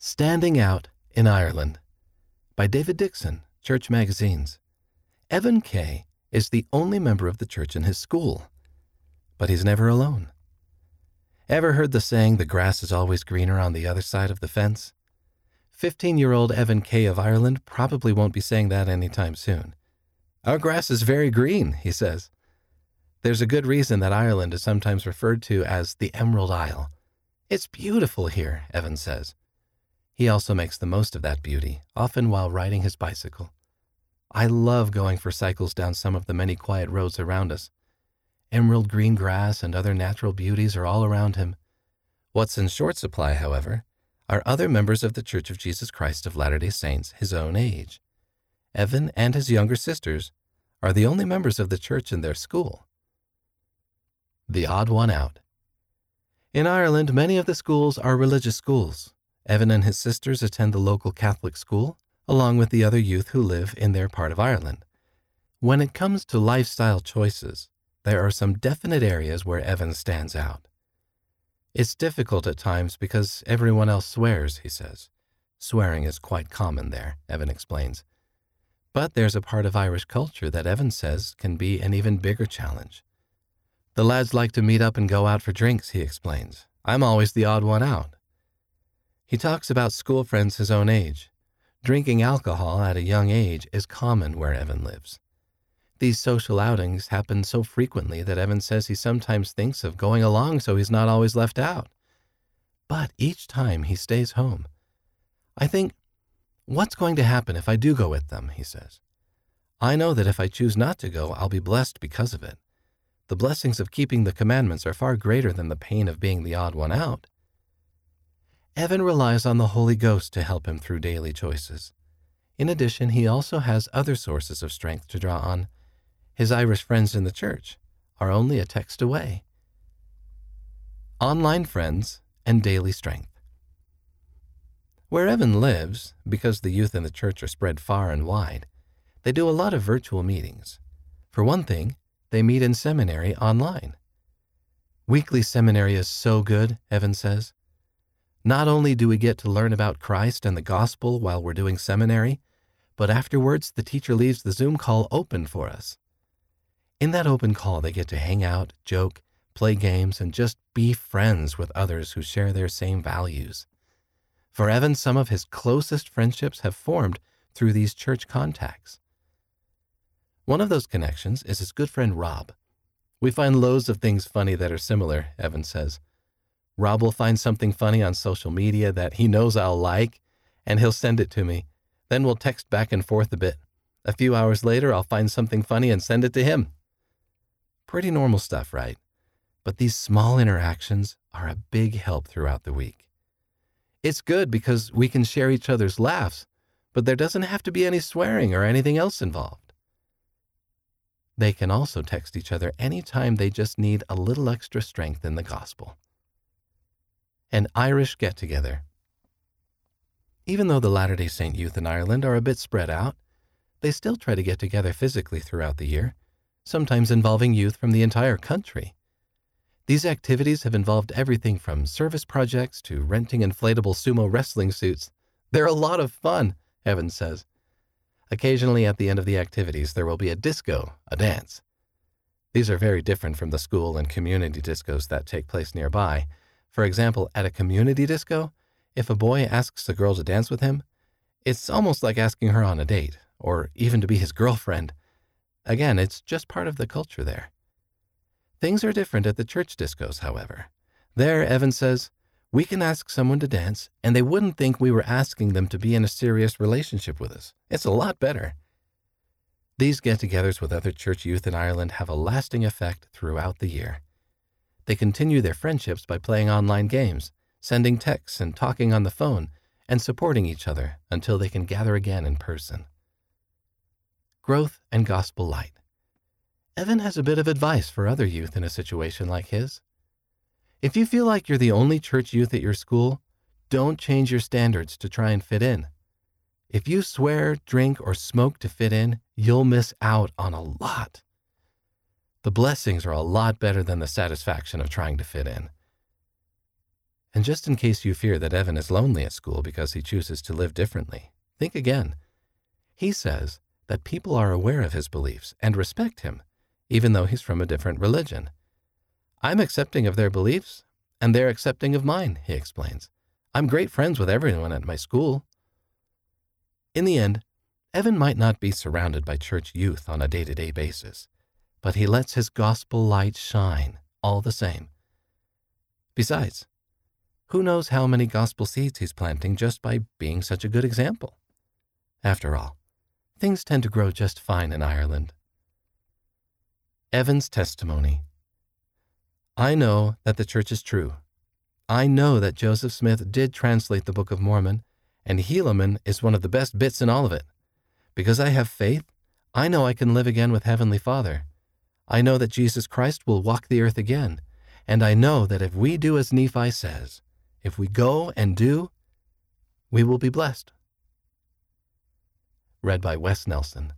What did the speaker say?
Standing Out in Ireland by David Dixon, Church Magazines. Evan Kay is the only member of the church in his school, but he's never alone. Ever heard the saying, the grass is always greener on the other side of the fence? 15 year old Evan Kay of Ireland probably won't be saying that anytime soon. Our grass is very green, he says. There's a good reason that Ireland is sometimes referred to as the Emerald Isle. It's beautiful here, Evan says. He also makes the most of that beauty, often while riding his bicycle. I love going for cycles down some of the many quiet roads around us. Emerald green grass and other natural beauties are all around him. What's in short supply, however, are other members of the Church of Jesus Christ of Latter day Saints his own age. Evan and his younger sisters are the only members of the church in their school. The odd one out. In Ireland, many of the schools are religious schools. Evan and his sisters attend the local Catholic school, along with the other youth who live in their part of Ireland. When it comes to lifestyle choices, there are some definite areas where Evan stands out. It's difficult at times because everyone else swears, he says. Swearing is quite common there, Evan explains. But there's a part of Irish culture that Evan says can be an even bigger challenge. The lads like to meet up and go out for drinks, he explains. I'm always the odd one out. He talks about school friends his own age. Drinking alcohol at a young age is common where Evan lives. These social outings happen so frequently that Evan says he sometimes thinks of going along so he's not always left out. But each time he stays home. I think, what's going to happen if I do go with them, he says. I know that if I choose not to go, I'll be blessed because of it. The blessings of keeping the commandments are far greater than the pain of being the odd one out. Evan relies on the Holy Ghost to help him through daily choices. In addition, he also has other sources of strength to draw on. His Irish friends in the church are only a text away. Online friends and daily strength. Where Evan lives, because the youth in the church are spread far and wide, they do a lot of virtual meetings. For one thing, they meet in seminary online. Weekly seminary is so good, Evan says. Not only do we get to learn about Christ and the gospel while we're doing seminary, but afterwards the teacher leaves the Zoom call open for us. In that open call, they get to hang out, joke, play games, and just be friends with others who share their same values. For Evan, some of his closest friendships have formed through these church contacts. One of those connections is his good friend Rob. We find loads of things funny that are similar, Evan says. Rob will find something funny on social media that he knows I'll like, and he'll send it to me. Then we'll text back and forth a bit. A few hours later, I'll find something funny and send it to him. Pretty normal stuff, right? But these small interactions are a big help throughout the week. It's good because we can share each other's laughs, but there doesn't have to be any swearing or anything else involved. They can also text each other anytime they just need a little extra strength in the gospel an Irish get together. Even though the Latter day Saint youth in Ireland are a bit spread out, they still try to get together physically throughout the year, sometimes involving youth from the entire country. These activities have involved everything from service projects to renting inflatable sumo wrestling suits. They're a lot of fun, Evans says. Occasionally, at the end of the activities, there will be a disco, a dance. These are very different from the school and community discos that take place nearby, for example, at a community disco, if a boy asks a girl to dance with him, it's almost like asking her on a date, or even to be his girlfriend. Again, it's just part of the culture there. Things are different at the church discos, however. There, Evan says, we can ask someone to dance, and they wouldn't think we were asking them to be in a serious relationship with us. It's a lot better. These get togethers with other church youth in Ireland have a lasting effect throughout the year. They continue their friendships by playing online games, sending texts, and talking on the phone, and supporting each other until they can gather again in person. Growth and Gospel Light. Evan has a bit of advice for other youth in a situation like his. If you feel like you're the only church youth at your school, don't change your standards to try and fit in. If you swear, drink, or smoke to fit in, you'll miss out on a lot. The blessings are a lot better than the satisfaction of trying to fit in. And just in case you fear that Evan is lonely at school because he chooses to live differently, think again. He says that people are aware of his beliefs and respect him, even though he's from a different religion. I'm accepting of their beliefs, and they're accepting of mine, he explains. I'm great friends with everyone at my school. In the end, Evan might not be surrounded by church youth on a day to day basis, but he lets his gospel light shine all the same. Besides, who knows how many gospel seeds he's planting just by being such a good example? After all, things tend to grow just fine in Ireland. Evan's testimony I know that the church is true. I know that Joseph Smith did translate the Book of Mormon, and Helaman is one of the best bits in all of it. Because I have faith, I know I can live again with Heavenly Father. I know that Jesus Christ will walk the earth again, and I know that if we do as Nephi says, if we go and do, we will be blessed. Read by Wes Nelson.